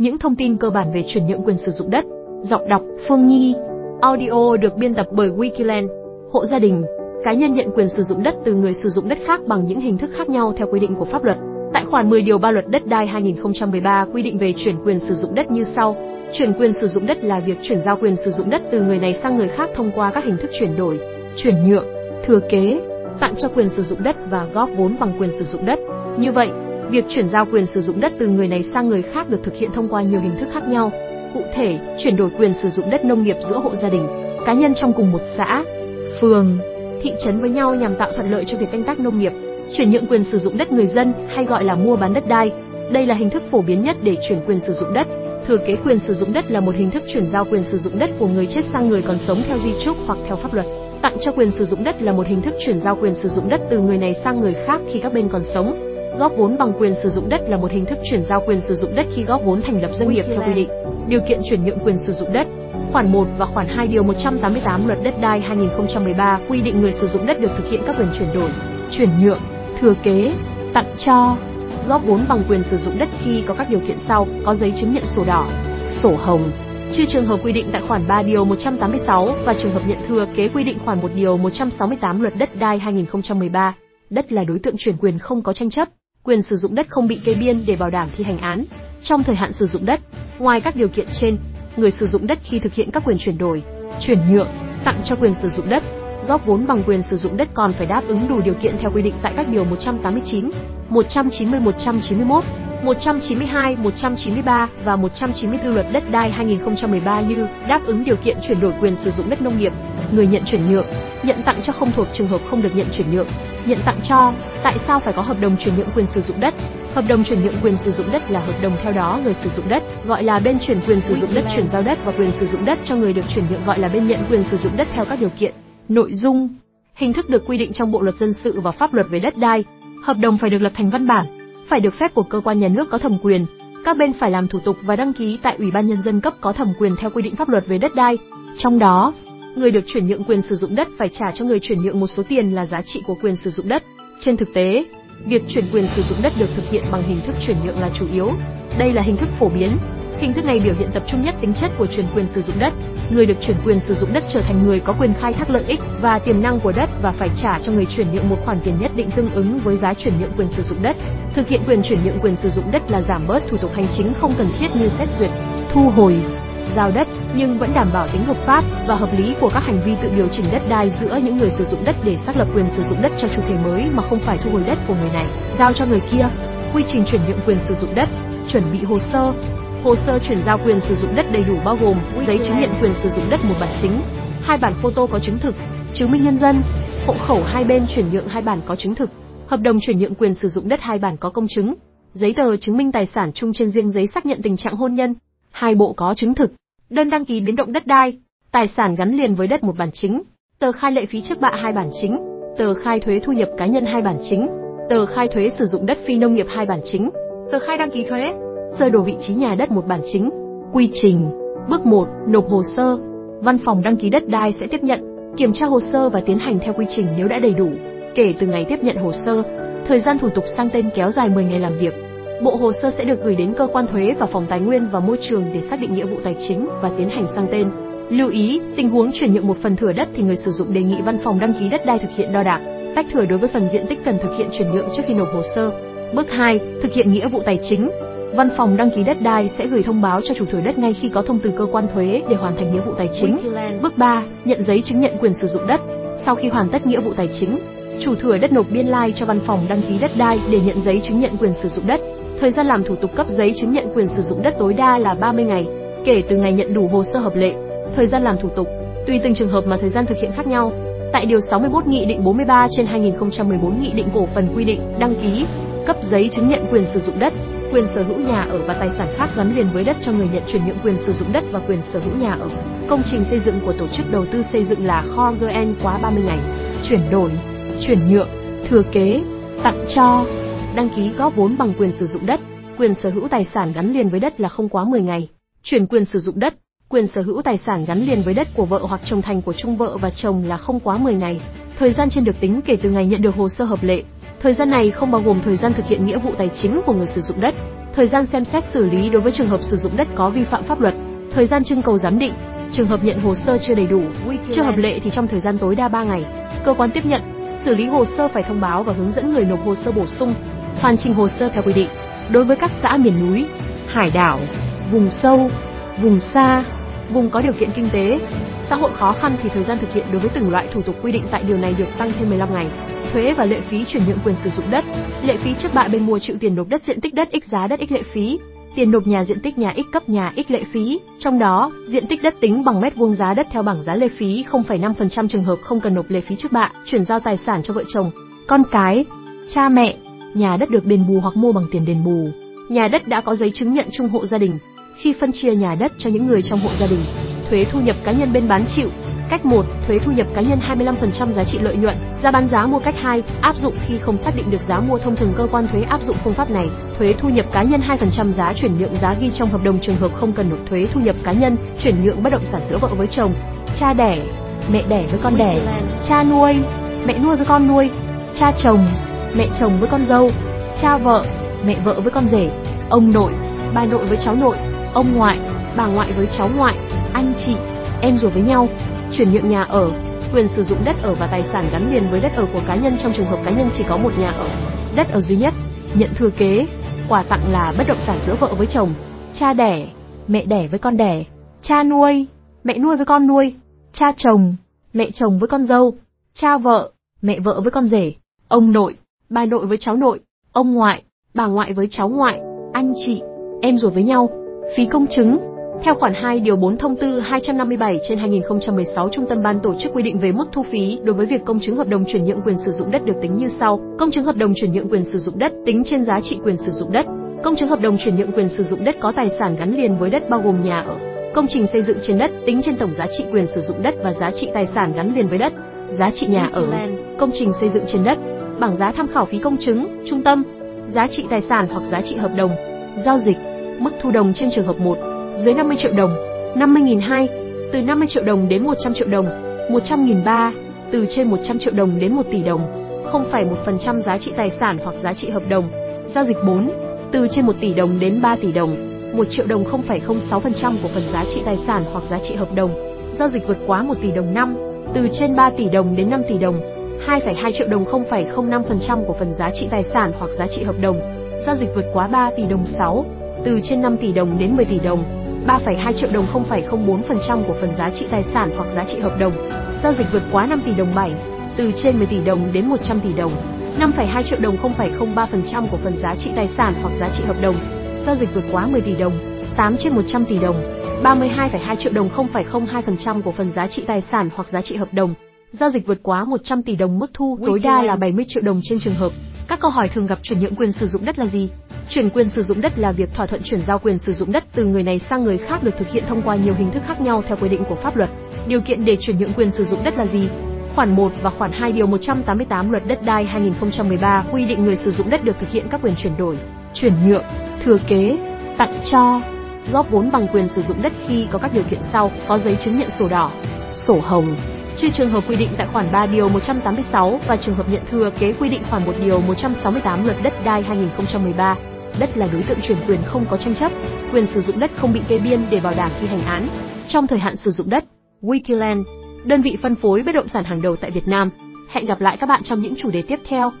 Những thông tin cơ bản về chuyển nhượng quyền sử dụng đất. Giọng đọc Phương Nhi. Audio được biên tập bởi Wikiland. Hộ gia đình, cá nhân nhận quyền sử dụng đất từ người sử dụng đất khác bằng những hình thức khác nhau theo quy định của pháp luật. Tại khoản 10 điều 3 luật đất đai 2013 quy định về chuyển quyền sử dụng đất như sau. Chuyển quyền sử dụng đất là việc chuyển giao quyền sử dụng đất từ người này sang người khác thông qua các hình thức chuyển đổi, chuyển nhượng, thừa kế, tặng cho quyền sử dụng đất và góp vốn bằng quyền sử dụng đất. Như vậy, việc chuyển giao quyền sử dụng đất từ người này sang người khác được thực hiện thông qua nhiều hình thức khác nhau. Cụ thể, chuyển đổi quyền sử dụng đất nông nghiệp giữa hộ gia đình, cá nhân trong cùng một xã, phường, thị trấn với nhau nhằm tạo thuận lợi cho việc canh tác nông nghiệp, chuyển nhượng quyền sử dụng đất người dân hay gọi là mua bán đất đai. Đây là hình thức phổ biến nhất để chuyển quyền sử dụng đất. Thừa kế quyền sử dụng đất là một hình thức chuyển giao quyền sử dụng đất của người chết sang người còn sống theo di chúc hoặc theo pháp luật. Tặng cho quyền sử dụng đất là một hình thức chuyển giao quyền sử dụng đất từ người này sang người khác khi các bên còn sống. Góp vốn bằng quyền sử dụng đất là một hình thức chuyển giao quyền sử dụng đất khi góp vốn thành lập doanh nghiệp theo quy định. Điều kiện chuyển nhượng quyền sử dụng đất. Khoản 1 và khoản 2 điều 188 Luật đất đai 2013 quy định người sử dụng đất được thực hiện các quyền chuyển đổi, chuyển nhượng, thừa kế, tặng cho, góp vốn bằng quyền sử dụng đất khi có các điều kiện sau, có giấy chứng nhận sổ đỏ, sổ hồng, trừ trường hợp quy định tại khoản 3 điều 186 và trường hợp nhận thừa kế quy định khoản 1 điều 168 Luật đất đai 2013. Đất là đối tượng chuyển quyền không có tranh chấp, quyền sử dụng đất không bị kê biên để bảo đảm thi hành án. Trong thời hạn sử dụng đất, ngoài các điều kiện trên, người sử dụng đất khi thực hiện các quyền chuyển đổi, chuyển nhượng, tặng cho quyền sử dụng đất, góp vốn bằng quyền sử dụng đất còn phải đáp ứng đủ điều kiện theo quy định tại các điều 189, 190, 191, 192, 193 và 194 Luật đất đai 2013 như đáp ứng điều kiện chuyển đổi quyền sử dụng đất nông nghiệp, người nhận chuyển nhượng, nhận tặng cho không thuộc trường hợp không được nhận chuyển nhượng, nhận tặng cho, tại sao phải có hợp đồng chuyển nhượng quyền sử dụng đất? Hợp đồng chuyển nhượng quyền sử dụng đất là hợp đồng theo đó người sử dụng đất, gọi là bên chuyển quyền sử dụng đất chuyển giao đất và quyền sử dụng đất cho người được chuyển nhượng gọi là bên nhận quyền sử dụng đất theo các điều kiện. Nội dung, hình thức được quy định trong Bộ luật dân sự và pháp luật về đất đai. Hợp đồng phải được lập thành văn bản, phải được phép của cơ quan nhà nước có thẩm quyền. Các bên phải làm thủ tục và đăng ký tại Ủy ban nhân dân cấp có thẩm quyền theo quy định pháp luật về đất đai. Trong đó, người được chuyển nhượng quyền sử dụng đất phải trả cho người chuyển nhượng một số tiền là giá trị của quyền sử dụng đất. Trên thực tế, việc chuyển quyền sử dụng đất được thực hiện bằng hình thức chuyển nhượng là chủ yếu. Đây là hình thức phổ biến. Hình thức này biểu hiện tập trung nhất tính chất của chuyển quyền sử dụng đất. Người được chuyển quyền sử dụng đất trở thành người có quyền khai thác lợi ích và tiềm năng của đất và phải trả cho người chuyển nhượng một khoản tiền nhất định tương ứng với giá chuyển nhượng quyền sử dụng đất. Thực hiện quyền chuyển nhượng quyền sử dụng đất là giảm bớt thủ tục hành chính không cần thiết như xét duyệt, thu hồi, giao đất, nhưng vẫn đảm bảo tính hợp pháp và hợp lý của các hành vi tự điều chỉnh đất đai giữa những người sử dụng đất để xác lập quyền sử dụng đất cho chủ thể mới mà không phải thu hồi đất của người này, giao cho người kia. Quy trình chuyển nhượng quyền sử dụng đất, chuẩn bị hồ sơ. Hồ sơ chuyển giao quyền sử dụng đất đầy đủ bao gồm giấy chứng nhận quyền sử dụng đất một bản chính, hai bản photo có chứng thực, chứng minh nhân dân, hộ khẩu hai bên chuyển nhượng hai bản có chứng thực, hợp đồng chuyển nhượng quyền sử dụng đất hai bản có công chứng, giấy tờ chứng minh tài sản chung trên riêng giấy xác nhận tình trạng hôn nhân, hai bộ có chứng thực, đơn đăng ký biến động đất đai, tài sản gắn liền với đất một bản chính, tờ khai lệ phí trước bạ hai bản chính, tờ khai thuế thu nhập cá nhân hai bản chính, tờ khai thuế sử dụng đất phi nông nghiệp hai bản chính, tờ khai đăng ký thuế, sơ đồ vị trí nhà đất một bản chính. Quy trình: Bước 1, nộp hồ sơ. Văn phòng đăng ký đất đai sẽ tiếp nhận, kiểm tra hồ sơ và tiến hành theo quy trình nếu đã đầy đủ. Kể từ ngày tiếp nhận hồ sơ, thời gian thủ tục sang tên kéo dài 10 ngày làm việc. Bộ hồ sơ sẽ được gửi đến cơ quan thuế và phòng tài nguyên và môi trường để xác định nghĩa vụ tài chính và tiến hành sang tên. Lưu ý, tình huống chuyển nhượng một phần thửa đất thì người sử dụng đề nghị văn phòng đăng ký đất đai thực hiện đo đạc, tách thửa đối với phần diện tích cần thực hiện chuyển nhượng trước khi nộp hồ sơ. Bước 2, thực hiện nghĩa vụ tài chính. Văn phòng đăng ký đất đai sẽ gửi thông báo cho chủ thửa đất ngay khi có thông từ cơ quan thuế để hoàn thành nghĩa vụ tài chính. Bước 3, nhận giấy chứng nhận quyền sử dụng đất. Sau khi hoàn tất nghĩa vụ tài chính, chủ thửa đất nộp biên lai like cho văn phòng đăng ký đất đai để nhận giấy chứng nhận quyền sử dụng đất. Thời gian làm thủ tục cấp giấy chứng nhận quyền sử dụng đất tối đa là 30 ngày, kể từ ngày nhận đủ hồ sơ hợp lệ. Thời gian làm thủ tục, tùy từng trường hợp mà thời gian thực hiện khác nhau. Tại điều 61 Nghị định 43 trên 2014 Nghị định cổ phần quy định đăng ký, cấp giấy chứng nhận quyền sử dụng đất, quyền sở hữu nhà ở và tài sản khác gắn liền với đất cho người nhận chuyển nhượng quyền sử dụng đất và quyền sở hữu nhà ở. Công trình xây dựng của tổ chức đầu tư xây dựng là kho GN quá 30 ngày. Chuyển đổi, chuyển nhượng, thừa kế, tặng cho, đăng ký góp vốn bằng quyền sử dụng đất, quyền sở hữu tài sản gắn liền với đất là không quá 10 ngày. Chuyển quyền sử dụng đất, quyền sở hữu tài sản gắn liền với đất của vợ hoặc chồng thành của chung vợ và chồng là không quá 10 ngày. Thời gian trên được tính kể từ ngày nhận được hồ sơ hợp lệ. Thời gian này không bao gồm thời gian thực hiện nghĩa vụ tài chính của người sử dụng đất. Thời gian xem xét xử lý đối với trường hợp sử dụng đất có vi phạm pháp luật. Thời gian trưng cầu giám định. Trường hợp nhận hồ sơ chưa đầy đủ, chưa hợp lệ thì trong thời gian tối đa 3 ngày. Cơ quan tiếp nhận, xử lý hồ sơ phải thông báo và hướng dẫn người nộp hồ sơ bổ sung, hoàn chỉnh hồ sơ theo quy định. Đối với các xã miền núi, hải đảo, vùng sâu, vùng xa, vùng có điều kiện kinh tế, xã hội khó khăn thì thời gian thực hiện đối với từng loại thủ tục quy định tại điều này được tăng thêm 15 ngày. Thuế và lệ phí chuyển nhượng quyền sử dụng đất, lệ phí trước bạ bên mua chịu tiền nộp đất diện tích đất ích giá đất ích lệ phí, tiền nộp nhà diện tích nhà x cấp nhà x lệ phí, trong đó, diện tích đất tính bằng mét vuông giá đất theo bảng giá lệ phí 0,5% trường hợp không cần nộp lệ phí trước bạ, chuyển giao tài sản cho vợ chồng, con cái, cha mẹ, nhà đất được đền bù hoặc mua bằng tiền đền bù. Nhà đất đã có giấy chứng nhận chung hộ gia đình. Khi phân chia nhà đất cho những người trong hộ gia đình, thuế thu nhập cá nhân bên bán chịu. Cách 1, thuế thu nhập cá nhân 25% giá trị lợi nhuận, giá bán giá mua cách 2, áp dụng khi không xác định được giá mua thông thường cơ quan thuế áp dụng phương pháp này, thuế thu nhập cá nhân 2% giá chuyển nhượng giá ghi trong hợp đồng trường hợp không cần nộp thuế thu nhập cá nhân, chuyển nhượng bất động sản giữa vợ với chồng, cha đẻ, mẹ đẻ với con đẻ, cha nuôi, mẹ nuôi với con nuôi, cha chồng, mẹ chồng với con dâu, cha vợ, mẹ vợ với con rể, ông nội, bà nội với cháu nội, ông ngoại, bà ngoại với cháu ngoại, anh chị, em ruột với nhau, chuyển nhượng nhà ở, quyền sử dụng đất ở và tài sản gắn liền với đất ở của cá nhân trong trường hợp cá nhân chỉ có một nhà ở, đất ở duy nhất, nhận thừa kế, quà tặng là bất động sản giữa vợ với chồng, cha đẻ, mẹ đẻ với con đẻ, cha nuôi, mẹ nuôi với con nuôi, cha chồng, mẹ chồng với con dâu, cha vợ, mẹ vợ với con rể, ông nội, bà nội với cháu nội, ông ngoại, bà ngoại với cháu ngoại, anh chị, em ruột với nhau, phí công chứng. Theo khoản 2 điều 4 thông tư 257 trên 2016 Trung tâm ban tổ chức quy định về mức thu phí đối với việc công chứng hợp đồng chuyển nhượng quyền sử dụng đất được tính như sau. Công chứng hợp đồng chuyển nhượng quyền sử dụng đất tính trên giá trị quyền sử dụng đất. Công chứng hợp đồng chuyển nhượng quyền sử dụng đất có tài sản gắn liền với đất bao gồm nhà ở, công trình xây dựng trên đất tính trên tổng giá trị quyền sử dụng đất và giá trị tài sản gắn liền với đất, giá trị nhà ở, công trình xây dựng trên đất, bảng giá tham khảo phí công chứng, trung tâm, giá trị tài sản hoặc giá trị hợp đồng, giao dịch, mức thu đồng trên trường hợp 1, dưới 50 triệu đồng, 50.200, từ 50 triệu đồng đến 100 triệu đồng, 100.300, từ trên 100 triệu đồng đến 1 tỷ đồng, không phải 1% giá trị tài sản hoặc giá trị hợp đồng. Giao dịch 4, từ trên 1 tỷ đồng đến 3 tỷ đồng, 1 triệu đồng 0,06% của phần giá trị tài sản hoặc giá trị hợp đồng. Giao dịch vượt quá 1 tỷ đồng 5, từ trên 3 tỷ đồng đến 5 tỷ đồng, 2,2 triệu đồng 0,05% của phần giá trị tài sản hoặc giá trị hợp đồng. Giao dịch vượt quá 3 tỷ đồng 6, từ trên 5 tỷ đồng đến 10 tỷ đồng, 3,2 triệu đồng 0,04% của phần giá trị tài sản hoặc giá trị hợp đồng. Giao dịch vượt quá 5 tỷ đồng 7, từ trên 10 tỷ đồng đến 100 tỷ đồng, 5,2 triệu đồng 0,03% của phần giá trị tài sản hoặc giá trị hợp đồng. Giao dịch vượt quá 10 tỷ đồng, 8 trên 100 tỷ đồng, 32,2 triệu đồng 0,02% của phần giá trị tài sản hoặc giá trị hợp đồng. Giao dịch vượt quá 100 tỷ đồng mức thu tối đa là 70 triệu đồng trên trường hợp. Các câu hỏi thường gặp chuyển nhượng quyền sử dụng đất là gì? Chuyển quyền sử dụng đất là việc thỏa thuận chuyển giao quyền sử dụng đất từ người này sang người khác được thực hiện thông qua nhiều hình thức khác nhau theo quy định của pháp luật. Điều kiện để chuyển nhượng quyền sử dụng đất là gì? Khoản 1 và khoản 2 điều 188 Luật đất đai 2013 quy định người sử dụng đất được thực hiện các quyền chuyển đổi, chuyển nhượng, thừa kế, tặng cho, góp vốn bằng quyền sử dụng đất khi có các điều kiện sau, có giấy chứng nhận sổ đỏ, sổ hồng, trừ trường hợp quy định tại khoản 3 điều 186 và trường hợp nhận thừa kế quy định khoản 1 điều 168 Luật đất đai 2013. Đất là đối tượng chuyển quyền không có tranh chấp, quyền sử dụng đất không bị kê biên để bảo đảm thi hành án. Trong thời hạn sử dụng đất, Wikiland, đơn vị phân phối bất động sản hàng đầu tại Việt Nam. Hẹn gặp lại các bạn trong những chủ đề tiếp theo.